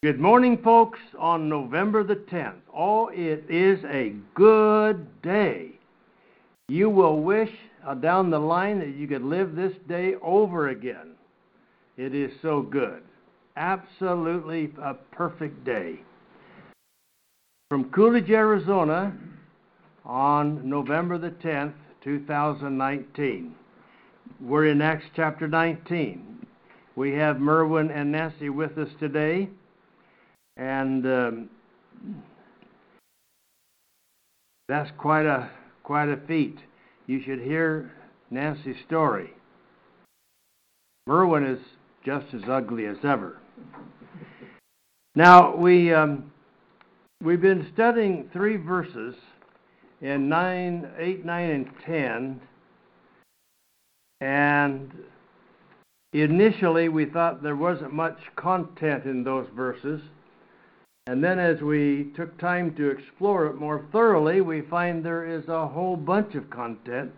Good morning, folks, on November the 10th. Oh, it is a good day. You will wish uh, down the line that you could live this day over again. It is so good. Absolutely a perfect day. From Coolidge, Arizona, on November the 10th, 2019. We're in Acts chapter 19. We have Merwin and Nancy with us today and um, that's quite a quite a feat. You should hear Nancy's story. Merwin is just as ugly as ever. Now we um, we've been studying three verses in nine, eight, nine, and ten, and initially we thought there wasn't much content in those verses and then as we took time to explore it more thoroughly, we find there is a whole bunch of content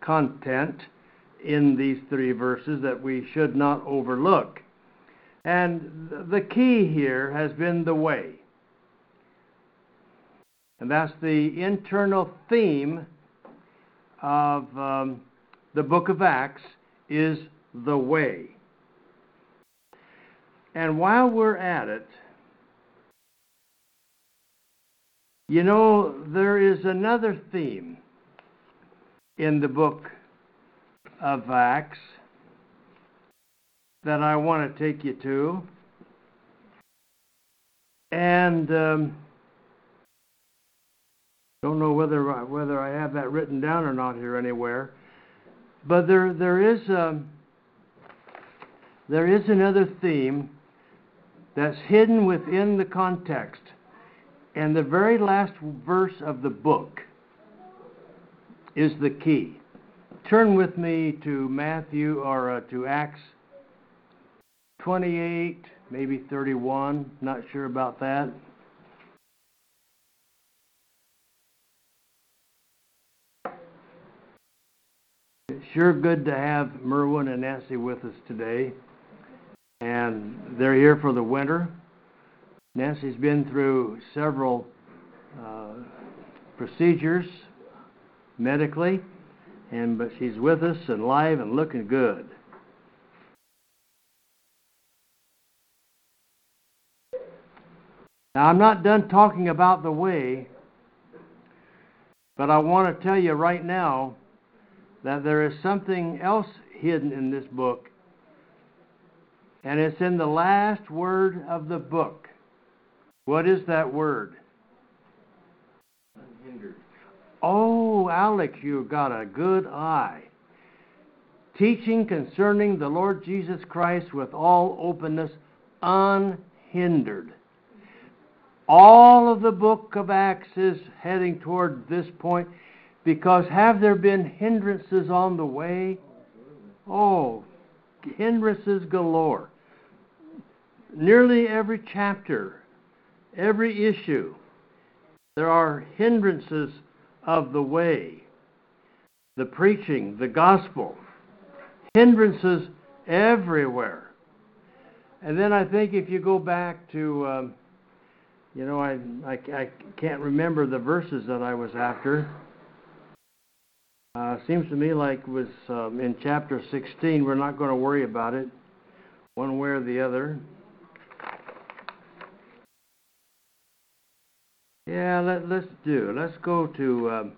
content in these three verses that we should not overlook. And the key here has been the way. And that's the internal theme of um, the book of Acts is the way. And while we're at it, You know, there is another theme in the book of Acts that I want to take you to. And um, don't know whether I, whether I have that written down or not here anywhere, but there there is a, um, there is another theme that's hidden within the context and the very last verse of the book is the key. Turn with me to Matthew or uh, to Acts 28, maybe 31. Not sure about that. It's sure good to have Merwin and Nancy with us today. And they're here for the winter. Nancy's been through several uh, procedures medically, and but she's with us and live and looking good. Now, I'm not done talking about the way, but I want to tell you right now that there is something else hidden in this book, and it's in the last word of the book. What is that word? Unhindered. Oh, Alex, you've got a good eye. Teaching concerning the Lord Jesus Christ with all openness, unhindered. All of the book of Acts is heading toward this point because have there been hindrances on the way? Oh, hindrances galore. Nearly every chapter every issue. There are hindrances of the way, the preaching, the gospel, hindrances everywhere. And then I think if you go back to, um, you know, I, I, I, can't remember the verses that I was after. Uh, seems to me like was um, in chapter 16. We're not going to worry about it one way or the other. Yeah, let, let's do. Let's go to um,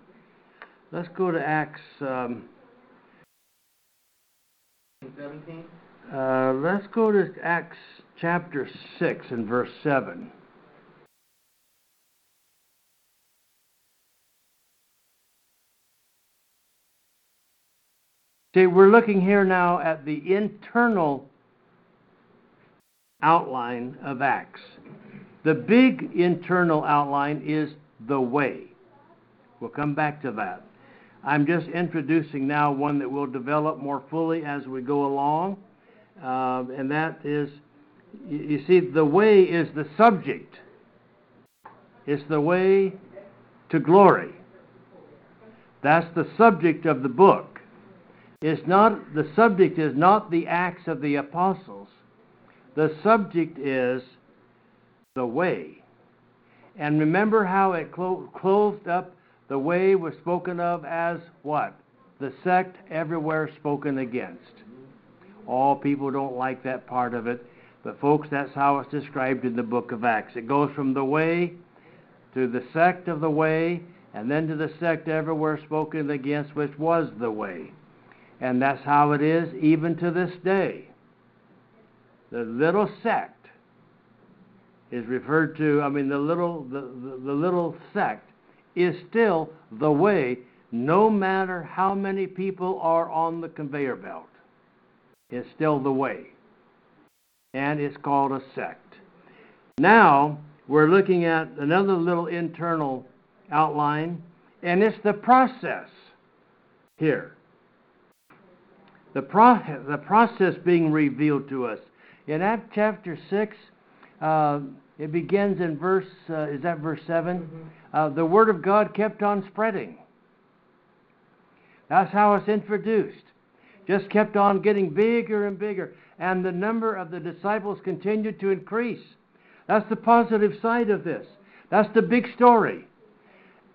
let's go to Acts. Um, 17. Uh, let's go to Acts chapter six and verse seven. See, we're looking here now at the internal outline of Acts. The big internal outline is the way. We'll come back to that. I'm just introducing now one that we'll develop more fully as we go along, uh, and that is, you, see, the way is the subject. It's the way to glory. That's the subject of the book. It's not the subject is not the acts of the apostles. The subject is the way. And remember how it clo- closed up the way was spoken of as what? The sect everywhere spoken against. All people don't like that part of it, but folks, that's how it's described in the book of Acts. It goes from the way to the sect of the way, and then to the sect everywhere spoken against, which was the way. And that's how it is even to this day. The little sect is referred to, I mean, the little, the, the, the little sect is still the way, no matter how many people are on the conveyor belt. It's still the way. And it's called a sect. Now, we're looking at another little internal outline, and it's the process here. The, pro- the process being revealed to us. In Acts chapter 6, uh, it begins in verse, uh, is that verse 7? Mm-hmm. Uh, the Word of God kept on spreading. That's how it's introduced. Just kept on getting bigger and bigger. And the number of the disciples continued to increase. That's the positive side of this. That's the big story.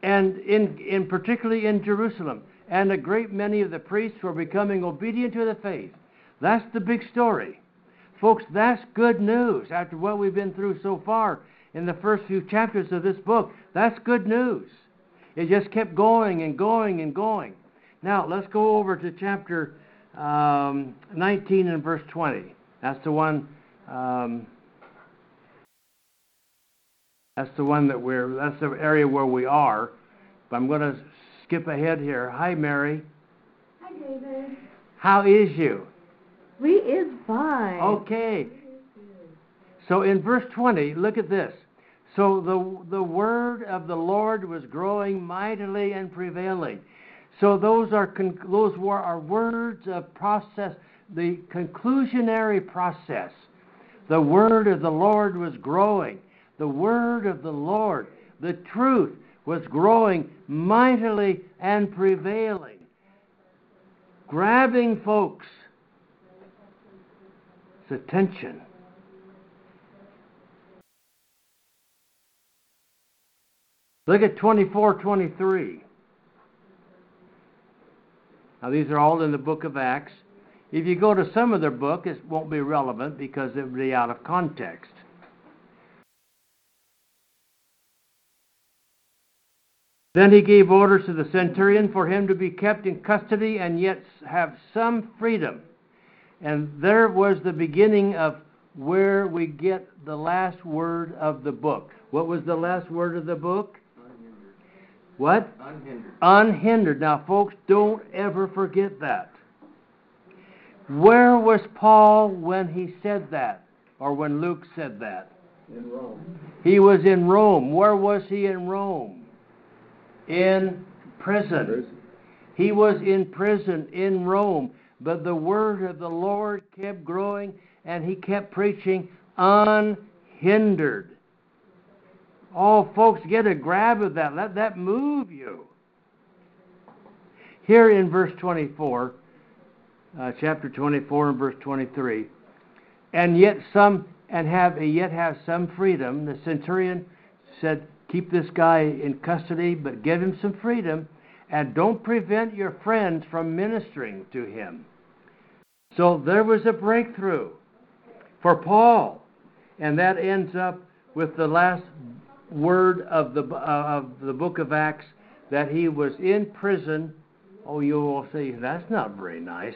And in, in particularly in Jerusalem. And a great many of the priests were becoming obedient to the faith. That's the big story. Folks, that's good news after what we've been through so far in the first few chapters of this book. That's good news. It just kept going and going and going. Now, let's go over to chapter um, 19 and verse 20. That's the one. Um, that's the one that we're. That's the area where we are. But I'm going to skip ahead here. Hi, Mary. Hi, David. How is you? We is fine. Okay. So in verse 20, look at this. So the, the word of the Lord was growing mightily and prevailing. So those are con- those were are words of process, the conclusionary process. The word of the Lord was growing. The word of the Lord, the truth, was growing mightily and prevailing, grabbing folks' attention. Look at 24 23. Now, these are all in the book of Acts. If you go to some of their book, it won't be relevant because it would be out of context. Then he gave orders to the centurion for him to be kept in custody and yet have some freedom. And there was the beginning of where we get the last word of the book. What was the last word of the book? Unhindered. What? Unhindered. Unhindered. Now, folks, don't ever forget that. Where was Paul when he said that, or when Luke said that? In Rome. He was in Rome. Where was he in Rome? In prison. prison. He was in prison in Rome, but the word of the Lord kept growing and he kept preaching unhindered. Oh, folks, get a grab of that. Let that move you. Here in verse 24, uh, chapter 24 and verse 23, and yet some and have yet have some freedom. The centurion said, "Keep this guy in custody, but give him some freedom, and don't prevent your friends from ministering to him." So there was a breakthrough for Paul, and that ends up with the last word of the, uh, of the book of Acts that he was in prison. Oh, you will say, that's not very nice.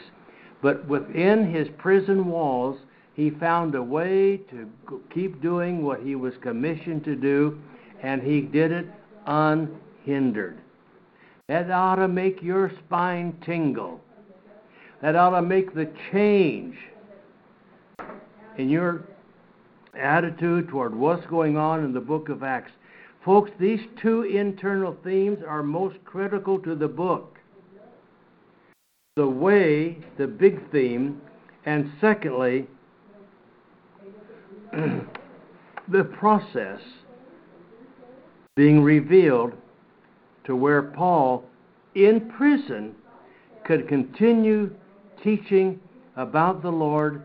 But within his prison walls, he found a way to keep doing what he was commissioned to do, and he did it unhindered. That ought to make your spine tingle. That ought to make the change in your attitude toward what's going on in the book of Acts. Folks, these two internal themes are most critical to the book. The way, the big theme, and secondly, the process being revealed to where Paul, in prison, could continue teaching about the Lord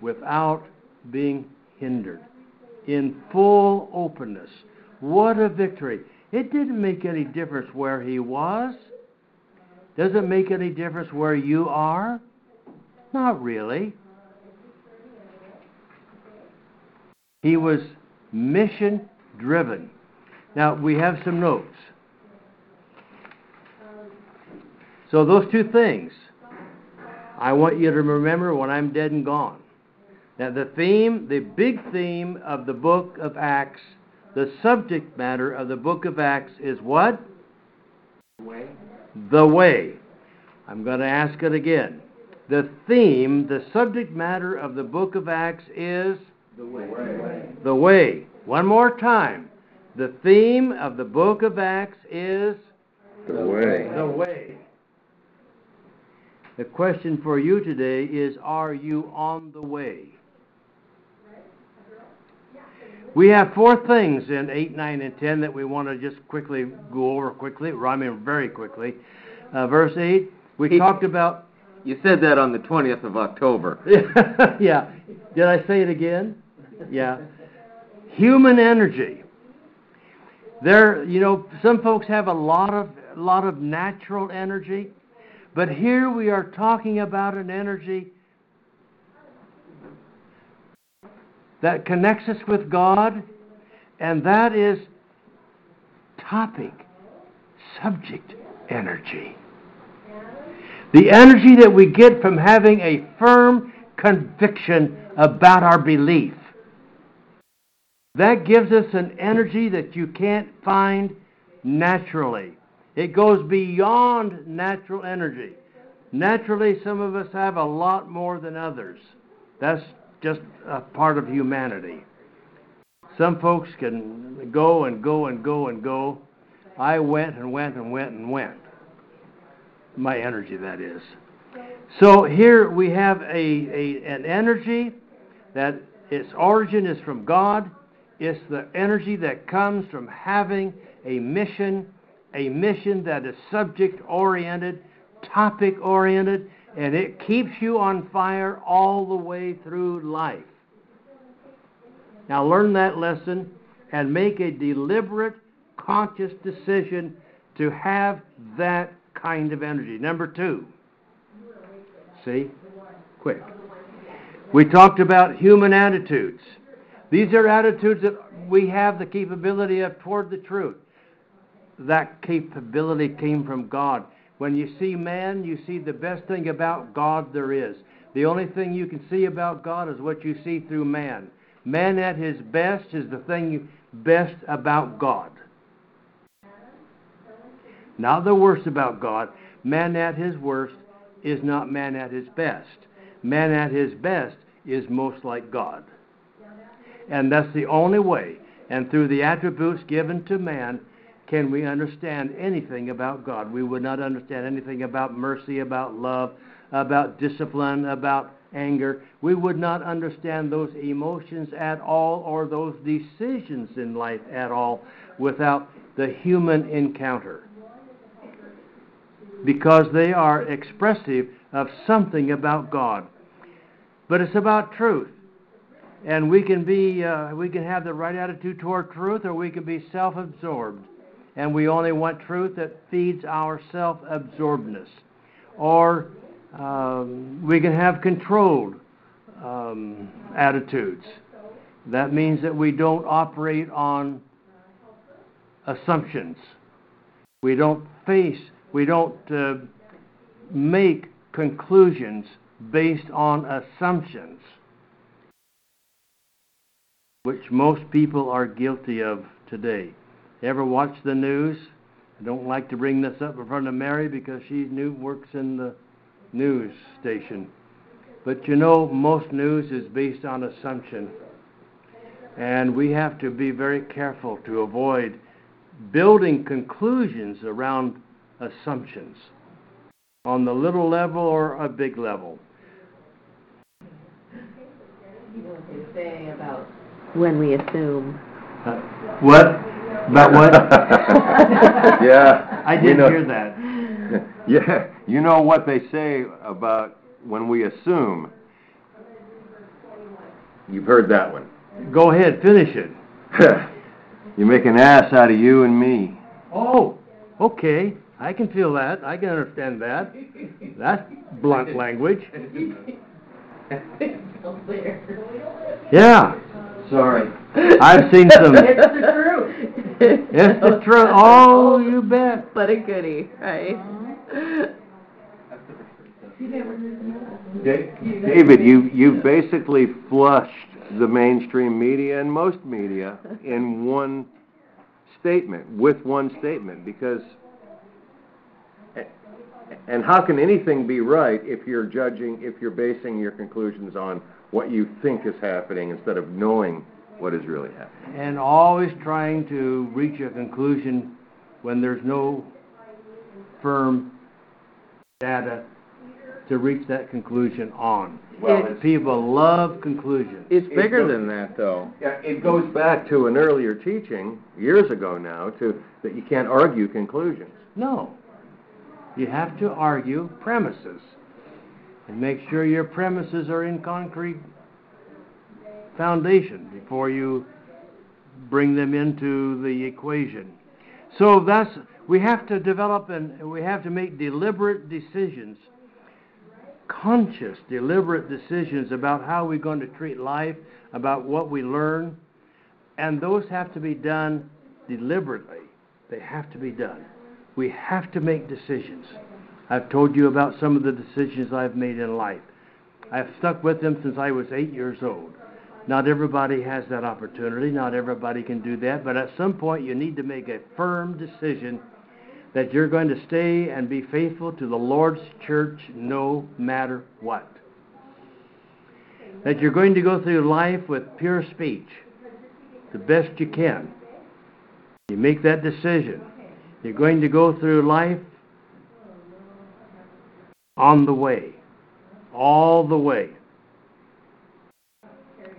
without being hindered. in full openness. What a victory. It didn't make any difference where he was. Does it make any difference where you are? Not really. He was mission driven. Now, we have some notes. So, those two things I want you to remember when I'm dead and gone. Now, the theme, the big theme of the book of Acts, the subject matter of the book of Acts is what? The way. The way. I'm going to ask it again. The theme, the subject matter of the book of Acts is The way. the way. One more time. The theme of the book of Acts is The way. the way. The question for you today is Are you on the way? We have four things in 8, 9, and 10 that we want to just quickly go over quickly, or I mean very quickly. Uh, verse 8, we He- talked about. You said that on the 20th of October. yeah. Did I say it again? Yeah. Human energy. There, you know, some folks have a lot of a lot of natural energy, but here we are talking about an energy that connects us with God, and that is topic, subject energy. The energy that we get from having a firm conviction about our belief. That gives us an energy that you can't find naturally. It goes beyond natural energy. Naturally, some of us have a lot more than others. That's just a part of humanity. Some folks can go and go and go and go. I went and went and went and went. My energy, that is. So here we have a, a an energy that its origin is from God. It's the energy that comes from having a mission, a mission that is subject oriented, topic oriented, and it keeps you on fire all the way through life. Now learn that lesson and make a deliberate, conscious decision to have that kind of energy. Number two. See? Quick. We talked about human attitudes. These are attitudes that we have the capability of toward the truth. That capability came from God. When you see man, you see the best thing about God there is. The only thing you can see about God is what you see through man. Man at his best is the thing best about God. Not the worst about God. Man at his worst is not man at his best. Man at his best is most like God. And that's the only way. And through the attributes given to man, can we understand anything about God? We would not understand anything about mercy, about love, about discipline, about anger. We would not understand those emotions at all or those decisions in life at all without the human encounter. Because they are expressive of something about God. But it's about truth. And we can be uh, we can have the right attitude toward truth or we can be self-absorbed and we only want truth that feeds our self absorbedness. Or um, we can have controlled um, attitudes. That means that we don't operate on assumptions. We don't face, we don't uh, make conclusions based on assumptions, which most people are guilty of today. Ever watch the news? I don't like to bring this up in front of Mary because she new works in the news station. But you know, most news is based on assumption. And we have to be very careful to avoid building conclusions around assumptions on the little level or a big level. What say about when we assume. Uh, what? About what? yeah. I didn't know- hear that. Yeah, you know what they say about when we assume. You've heard that one. Go ahead, finish it. You make an ass out of you and me. Oh, okay. I can feel that. I can understand that. That's blunt language. Yeah. Sorry. I've seen some. It's the truth. It's the truth. Oh, you bet. But a goodie, right? Da- David, you, you basically flushed the mainstream media and most media in one statement, with one statement, because, and how can anything be right if you're judging, if you're basing your conclusions on what you think is happening instead of knowing what is really happening? And always trying to reach a conclusion when there's no firm data to reach that conclusion on. Well, And people love conclusions. It's It bigger goes- than that, though. Yeah, it goes back to an earlier teaching, years ago now, to, that you can't argue conclusions. No. You have to argue premises and make sure your premises are in concrete foundation before you bring them into the equation. So that's, we have to develop and we have to make deliberate decisions, conscious, deliberate decisions about how we're going to treat life, about what we learn, and those have to be done deliberately. They have to be done. We have to make decisions. I've told you about some of the decisions I've made in life. I've stuck with them since I was eight years old. Not everybody has that opportunity. Not everybody can do that. But at some point, you need to make a firm decision that you're going to stay and be faithful to the Lord's church no matter what. That you're going to go through life with pure speech the best you can. You make that decision. You're going to go through life on the way, all the way.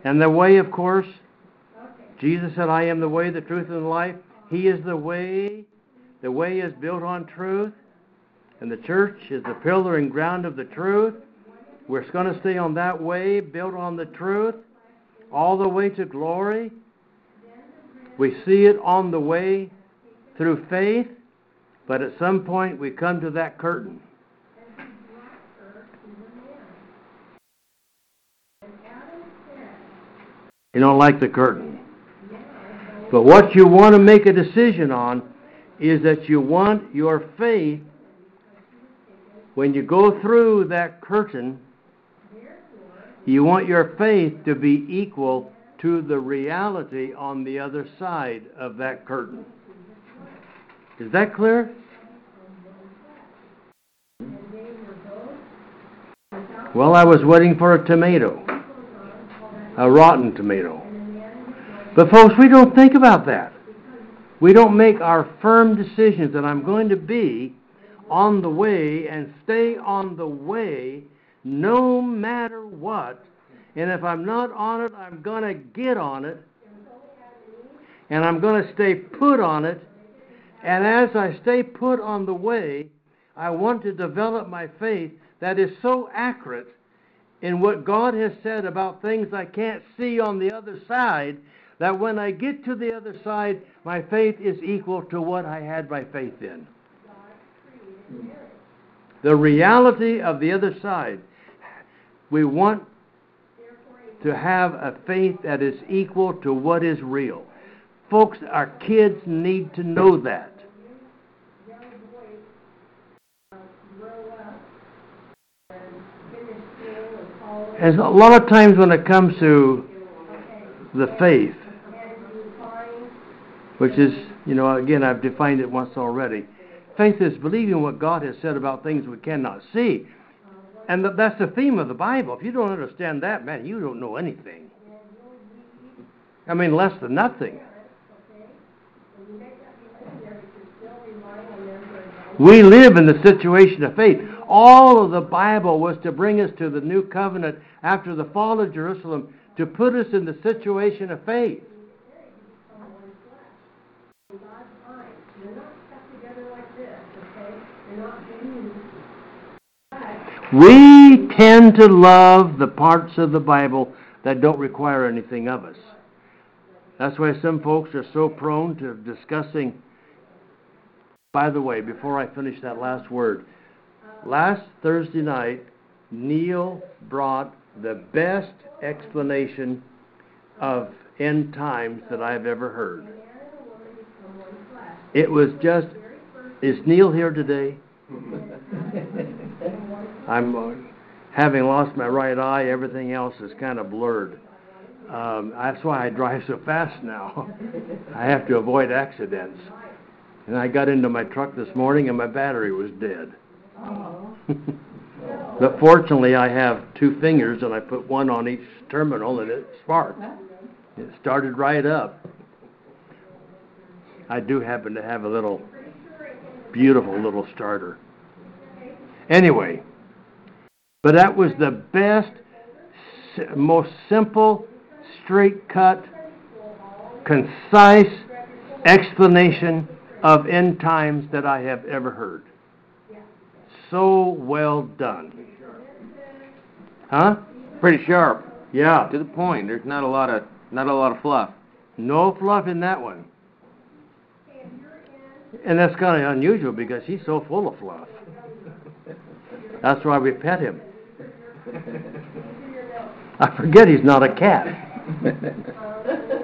And the way, of course, Jesus said, I am the way, the truth, and the life. He is the way. The way is built on truth. And the church is the pillar and ground of the truth. We're going to stay on that way, built on the truth, all the way to glory. We see it on the way through faith, but at some point we come to that curtain. You don't like the curtain. But what you want to make a decision on is that you want your faith, when you go through that curtain, you want your faith to be equal to the reality on the other side of that curtain. Is that clear? Well, I was waiting for a tomato, a rotten tomato. But, folks, we don't think about that. We don't make our firm decisions that I'm going to be on the way and stay on the way no matter what. And if I'm not on it, I'm going to get on it. And I'm going to stay put on it. And as I stay put on the way, I want to develop my faith that is so accurate in what God has said about things I can't see on the other side that when I get to the other side, my faith is equal to what I had my faith in. The reality of the other side. We want to have a faith that is equal to what is real. Folks, our kids need to know that. And a lot of times when it comes to the faith, which is, you know, again, I've defined it once already. Faith is believing what God has said about things we cannot see. And that's the theme of the Bible. If you don't understand that, man, you don't know anything. I mean, less than nothing. We live in the situation of faith. All of the Bible was to bring us to the new covenant after the fall of Jerusalem, to put us in the situation of faith. We tend to love the parts of the Bible that don't require anything of us. That's why some folks are so prone to discussing. By the way, before I finish that last word, last Thursday night, Neil brought the best explanation of end times that I've ever heard. It was just, is Neil here today? I'm uh, having lost my right eye. Everything else is kind of blurred. Um, that's why I drive so fast now. I have to avoid accidents. And I got into my truck this morning and my battery was dead. But fortunately, I have two fingers and I put one on each terminal and it sparked. It started right up. I do happen to have a little beautiful little starter. Anyway, but that was the best, most simple, straight cut, concise explanation of end times that I have ever heard. So well done. Huh? Pretty sharp, Yeah. to the point. There's not a lot of not a lot of fluff. No fluff in that one. And that's kind of unusual because he's so full of fluff. That's why we pet him. I forget he's not a cat.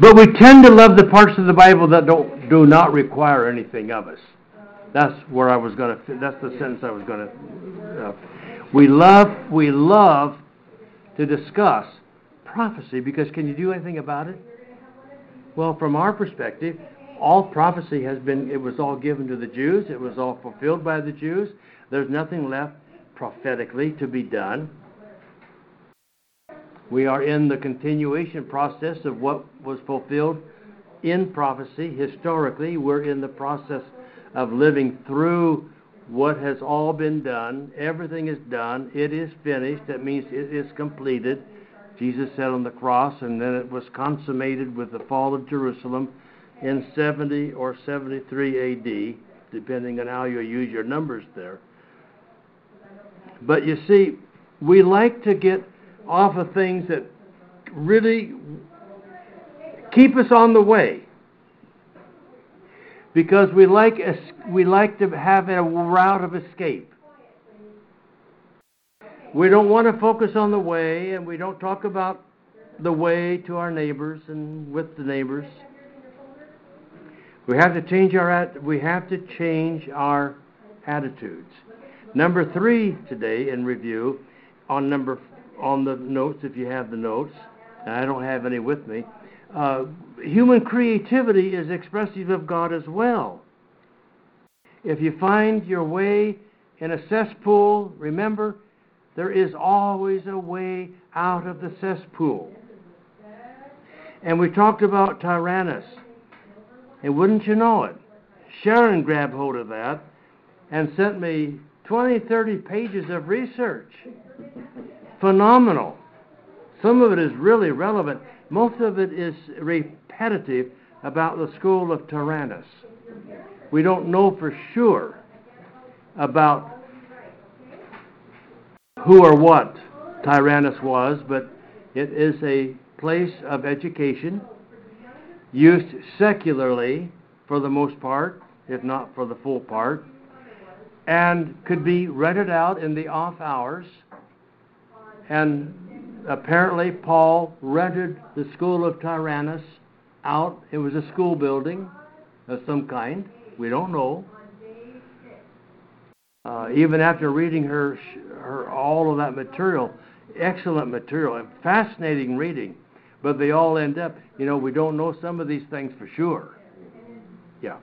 but we tend to love the parts of the Bible that don't do not require anything of us. That's where I was going to. That's the sentence I was going to. Uh, we love we love to discuss prophecy because can you do anything about it? Well, from our perspective, all prophecy has been. It was all given to the Jews. It was all fulfilled by the Jews. There's nothing left prophetically to be done. We are in the continuation process of what was fulfilled in prophecy. Historically, we're in the process of living through what has all been done. Everything is done. It is finished. That means it is completed. Jesus said on the cross, and then it was consummated with the fall of Jerusalem in 70 or 73 AD, depending on how you use your numbers there. But you see, we like to get off of things that really keep us on the way because we like we like to have a route of escape. We don't want to focus on the way, and we don't talk about the way to our neighbors and with the neighbors. We have to change our we have to change our attitudes. Number three today in review on number on the notes if you have the notes. I don't have any with me. Uh, human creativity is expressive of God as well. If you find your way in a cesspool, remember there is always a way out of the cesspool. And we talked about Tyrannus. And wouldn't you know it? Sharon grabbed hold of that and sent me 20, 30 pages of research. Phenomenal. Some of it is really relevant. Most of it is repetitive about the school of Tyrannus. We don't know for sure about who or what Tyrannus was, but it is a place of education used secularly for the most part, if not for the full part, and could be rented out in the off hours. And apparently, Paul rented the school of Tyrannus out. It was a school building of some kind. We don't know. Uh, even after reading her, her all of that material, excellent material and fascinating reading, but they all end up, you know, we don't know some of these things for sure. Yeah,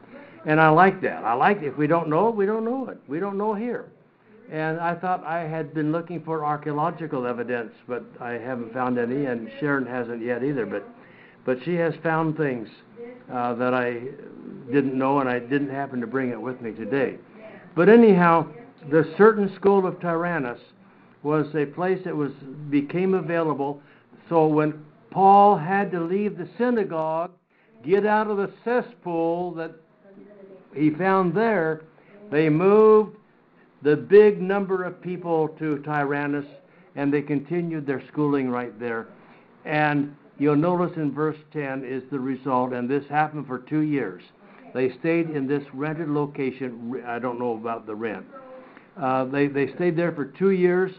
and I like that. I like if we don't know it, we don't know it. We don't know here. And I thought I had been looking for archaeological evidence, but I haven't found any, and Sharon hasn't yet either. But, but she has found things uh, that I didn't know, and I didn't happen to bring it with me today. But anyhow, the certain school of Tyrannus was a place that was became available. So when Paul had to leave the synagogue, get out of the cesspool that he found there, they moved the big number of people to Tyrannus, and they continued their schooling right there. And you'll notice in verse 10 is the result, and this happened for two years. They stayed in this rented location. I don't know about the rent. Uh, they, they stayed there for two years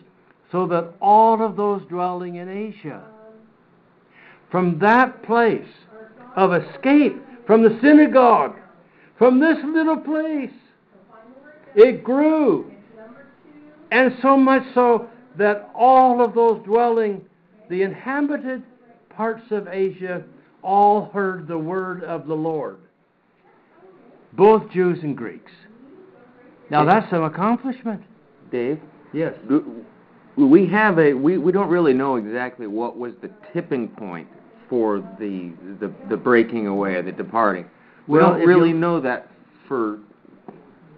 so that all of those dwelling in Asia, from that place of escape from the synagogue, from this little place, it grew. And so much so that all of those dwelling, the inhabited parts of Asia, all heard the word of the Lord. Both Jews and Greeks. Now that's some accomplishment. Dave, Yes. we have a, we, we don't really know exactly what was the tipping point for the, the, the breaking away, the departing. We Well, don't really you- know that for,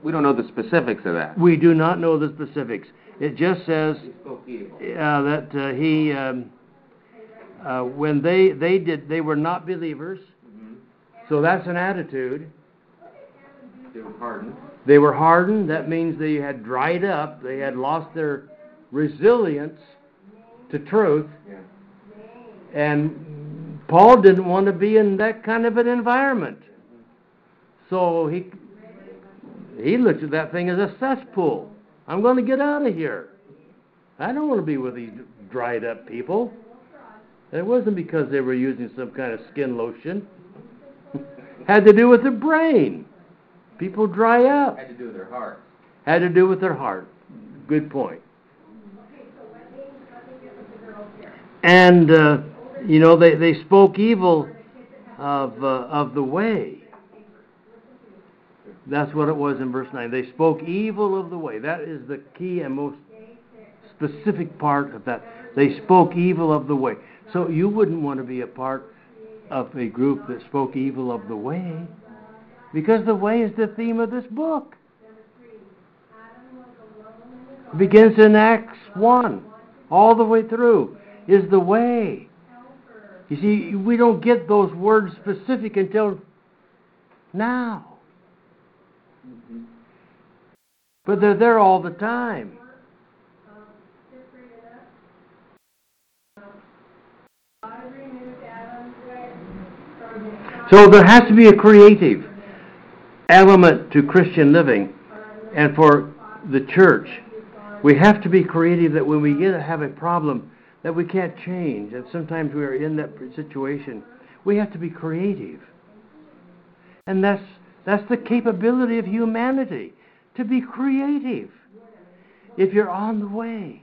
we don't know the specifics of that. We do not know the specifics. It just says uh, that uh, he, um, uh, when they they did, they were not believers. So that's an attitude. They were hardened. They were hardened. That means they had dried up. They had lost their resilience to truth. Yeah. And Paul didn't want to be in that kind of an environment. So he he looked at that thing as a cesspool. I'm going to get out of here. I don't want to be with these dried up people. It wasn't because they were using some kind of skin lotion. Had to do with their brain. People dry up. Had to do with their heart. Had to do with their heart. Good point. And uh, you know they they spoke evil of uh, of the way. That's what it was in verse nine. They spoke evil of the way. That is the key and most specific part of that. They spoke evil of the way. So you wouldn't want to be a part of a group that spoke evil of the way, because the way is the theme of this book. It begins in Acts 1, all the way through, is the way. You see, we don't get those words specific until now. Mm-hmm. But they're there all the time. So there has to be a creative element to Christian living and for the church. We have to be creative that when we get have a problem that we can't change, and sometimes we are in that situation, we have to be creative. And that's that's the capability of humanity to be creative. If you're on the way,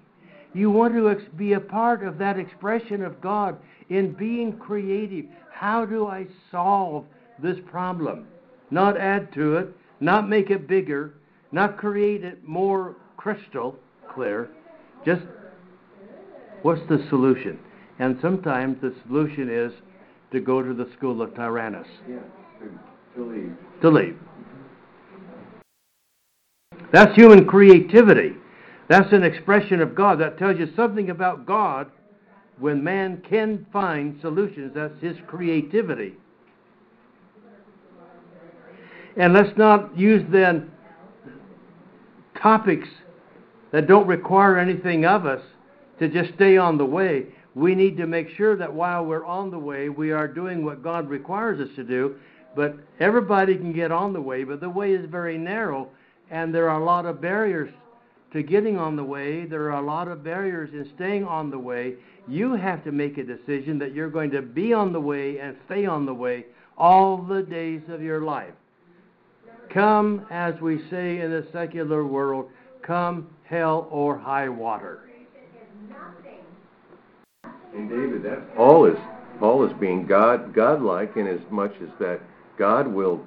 you want to ex- be a part of that expression of God in being creative. How do I solve this problem? Not add to it, not make it bigger, not create it more crystal clear. Just what's the solution? And sometimes the solution is to go to the school of Tyrannus, Yeah, to, leave. To leave. That's human creativity. That's an expression of God. That tells you something about God when man can find solutions. That's his creativity. And let's not use then topics that don't require anything of us to just stay on the way. We need to make sure that while we're on the way, we are doing what God requires us to do. But everybody can get on the way, but the way is very narrow, and there are a lot of barriers to getting on the way. There are a lot of barriers in staying on the way. You have to make a decision that you're going to be on the way and stay on the way all the days of your life. Come, as we say in the secular world, come hell or high water. And David, that Paul is Paul is being God godlike in as much as that God will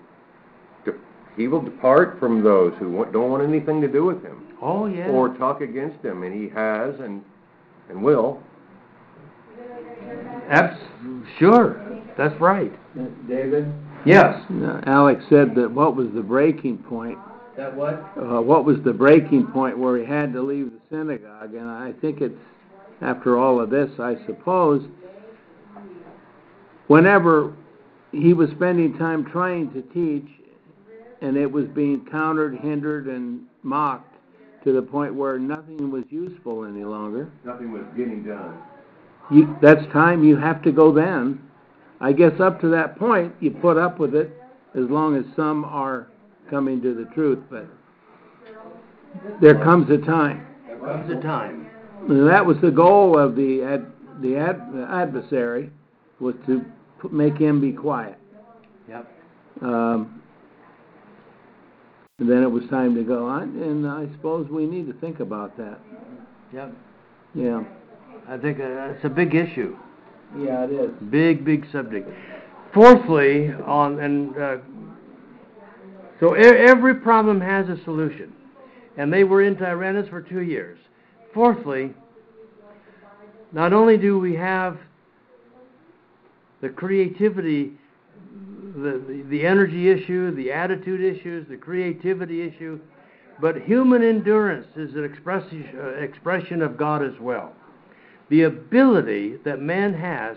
de- he will depart from those who want, don't want anything to do with him Oh, yeah. or talk against him, and he has and and will. Abs- sure. That's right. David? Yes. Uh, Alex said that what was the breaking point? That what? Uh, what was the breaking point where he had to leave the synagogue? And I think it's after all of this, I suppose, whenever he was spending time trying to teach and it was being countered, hindered, and mocked, to the point where nothing was useful any longer, Nothing was getting done. you, that's time you have to go then. I guess up to that point, you put up with it as long as some are coming to the truth, but there comes a time. There comes a time. And that was the goal of the ad, the ad, the adversary, was to make him be quiet. Yep. Um, then it was time to go on, and I suppose we need to think about that. Yep. Yeah. I think uh, it's a big issue. Yeah, it is. Big, big subject. Fourthly, on and uh, so every problem has a solution, and they were in Tyrannus for two years. Fourthly, not only do we have the creativity, the, the, the energy issue, the attitude issues, the creativity issue, but human endurance is an expression, uh, expression of God as well the ability that man has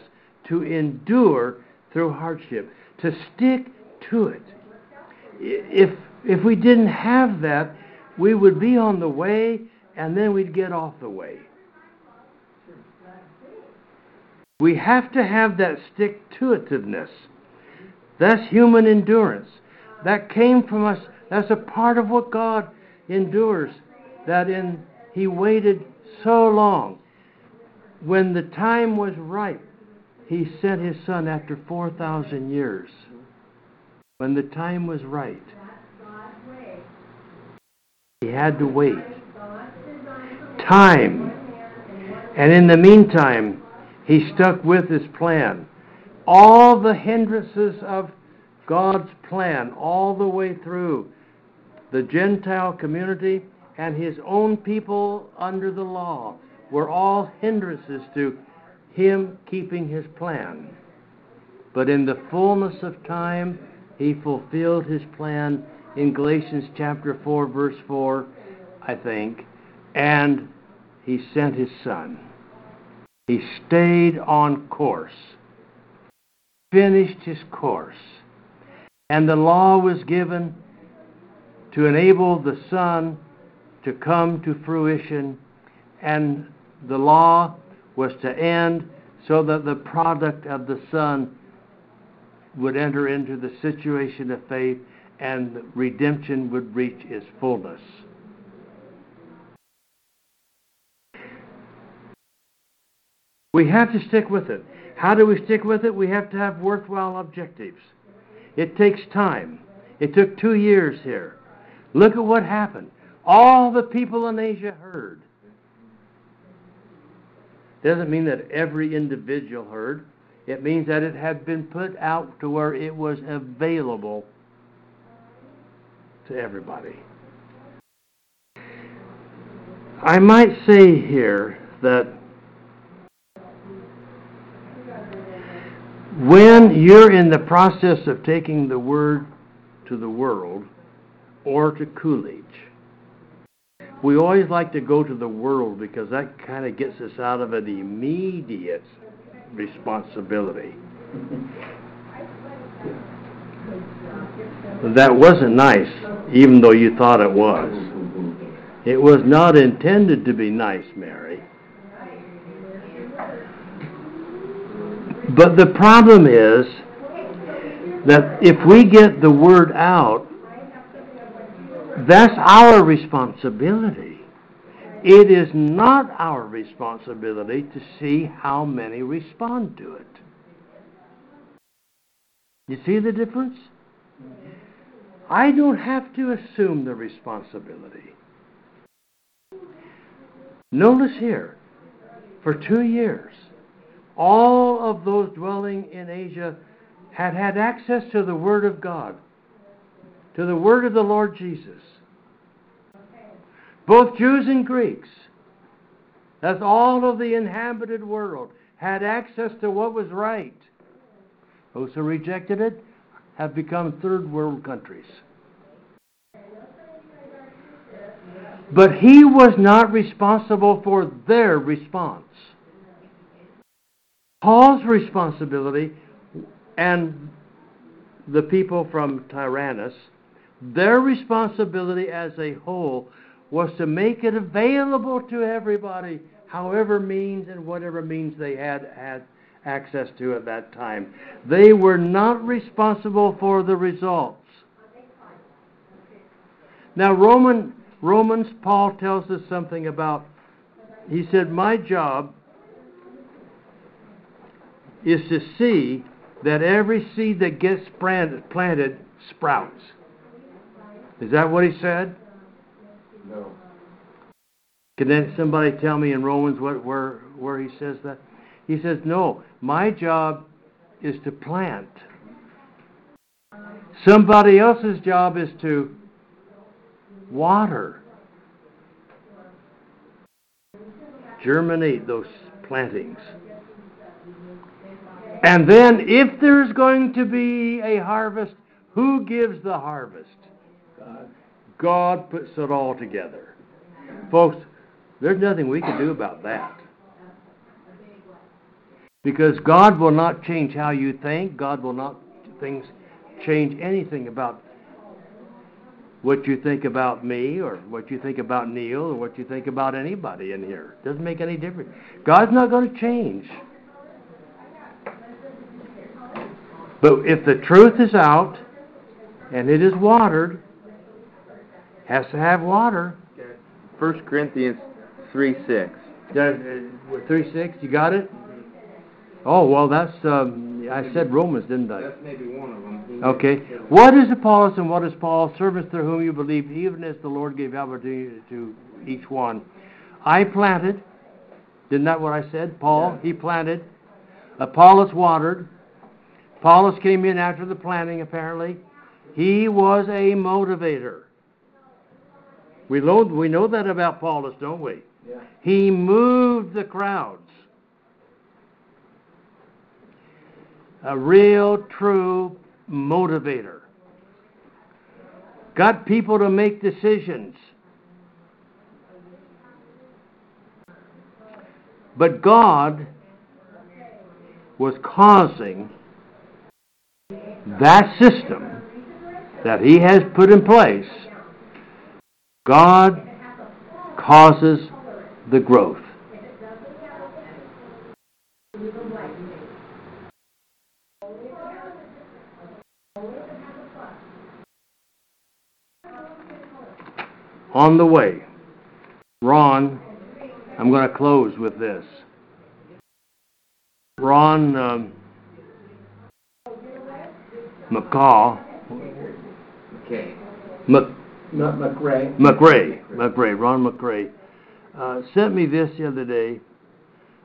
to endure through hardship, to stick to it. If if we didn't have that, we would be on the way and then we'd get off the way. We have to have that stick to itiveness. That's human endurance. That came from us. That's a part of what God endures. That in He waited so long when the time was ripe, he sent his son after 4,000 years. When the time was right, he had to wait. Time. And in the meantime, he stuck with his plan. All the hindrances of God's plan, all the way through the Gentile community and his own people under the law, were all hindrances to him keeping his plan. But in the fullness of time, he fulfilled his plan in Galatians chapter 4, verse 4, I think, and he sent his son. He stayed on course, finished his course, and the law was given to enable the son to come to fruition and the law was to end so that the product of the Son would enter into the situation of faith and redemption would reach its fullness. We have to stick with it. How do we stick with it? We have to have worthwhile objectives. It takes time. It took two years here. Look at what happened. All the people in Asia heard. Doesn't mean that every individual heard. It means that it had been put out to where it was available to everybody. I might say here that when you're in the process of taking the word to the world or to Coolidge, we always like to go to the world because that kind of gets us out of an immediate responsibility. That wasn't nice, even though you thought it was. It was not intended to be nice, Mary. But the problem is that if we get the word out, that's our responsibility. It is not our responsibility to see how many respond to it. You see the difference? I don't have to assume the responsibility. Notice here, for two years, all of those dwelling in Asia had had access to the Word of God, to the Word of the Lord Jesus. Both Jews and Greeks, that's all of the inhabited world, had access to what was right. Those who rejected it have become third world countries. But he was not responsible for their response. Paul's responsibility and the people from Tyrannus, their responsibility as a whole was to make it available to everybody, however means and whatever means they had had access to at that time. They were not responsible for the results. Now Roman Romans Paul tells us something about he said my job is to see that every seed that gets planted sprouts. Is that what he said? No. Can then somebody tell me in Romans what where where he says that? He says, "No, my job is to plant. Somebody else's job is to water, germinate those plantings." And then, if there's going to be a harvest, who gives the harvest? God. God puts it all together. Folks, there's nothing we can do about that. Because God will not change how you think. God will not things change anything about what you think about me or what you think about Neil or what you think about anybody in here. It Doesn't make any difference. God's not going to change. But if the truth is out and it is watered, has to have water. First Corinthians three six. Does, uh, three six, you got it? Oh well, that's um, I said Romans, didn't I? That's maybe one of them. Okay. What is Apollos and what is Paul? Servants through whom you believe, even as the Lord gave opportunity to each one. I planted. Isn't that what I said? Paul, he planted. Apollos watered. Apollos came in after the planning, apparently. He was a motivator. We know, we know that about Paulus, don't we? Yeah. He moved the crowds. A real, true motivator. Got people to make decisions. But God was causing that system that He has put in place. God causes the growth. On the way, Ron, I'm going to close with this. Ron um, McCaw, Okay. Mc, Not McRae. McRae, McRae, Ron McRae, uh, sent me this the other day.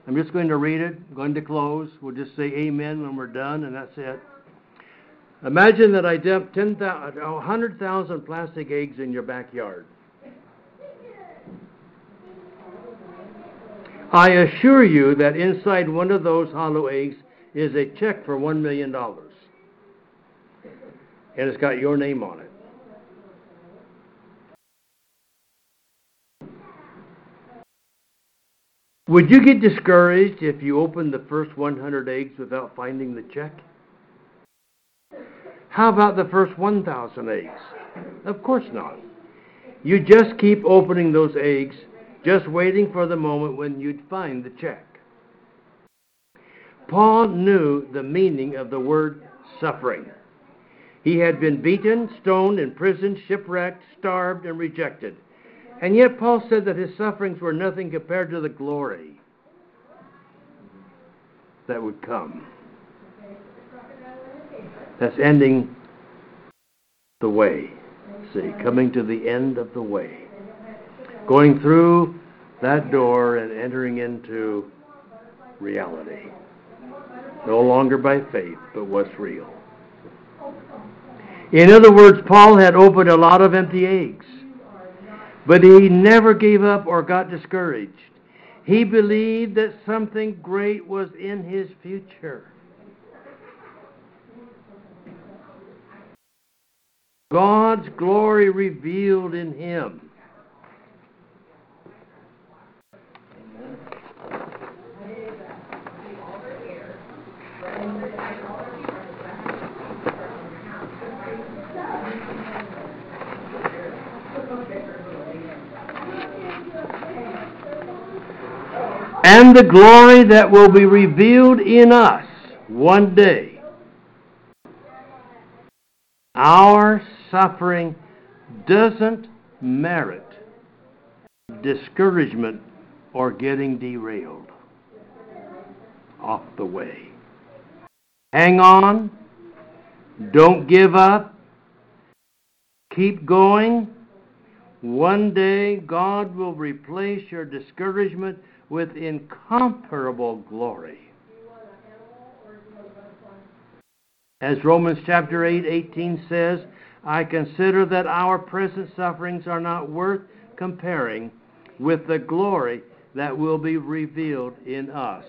I'm just going to read it, I'm going to close. We'll just say amen when we're done, and that's it. Imagine that I dumped 100,000 plastic eggs in your backyard. I assure you that inside one of those hollow eggs is a check for $1 million. And it's got your name on it. Would you get discouraged if you opened the first 100 eggs without finding the check? How about the first 1,000 eggs? Of course not. You just keep opening those eggs, just waiting for the moment when you'd find the check. Paul knew the meaning of the word suffering. He had been beaten, stoned, imprisoned, shipwrecked, starved, and rejected. And yet Paul said that his sufferings were nothing compared to the glory that would come. That's ending the way. See, coming to the end of the way. Going through that door and entering into reality. No longer by faith, but what's real. In other words, Paul had opened a lot of empty eggs. But he never gave up or got discouraged. He believed that something great was in his future. God's glory revealed in him. And the glory that will be revealed in us one day. Our suffering doesn't merit discouragement or getting derailed off the way. Hang on. Don't give up. Keep going. One day, God will replace your discouragement with incomparable glory. As Romans chapter 8, 18 says, I consider that our present sufferings are not worth comparing with the glory that will be revealed in us.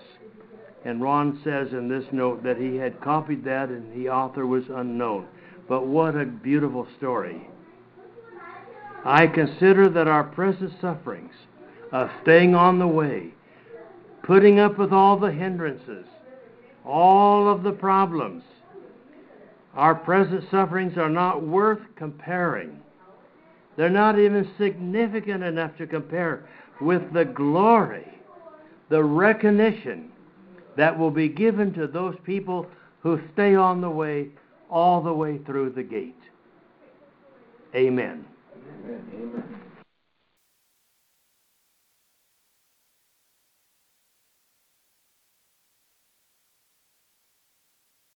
And Ron says in this note that he had copied that and the author was unknown. But what a beautiful story. I consider that our present sufferings of staying on the way, putting up with all the hindrances, all of the problems, our present sufferings are not worth comparing. They're not even significant enough to compare with the glory, the recognition that will be given to those people who stay on the way all the way through the gate. Amen.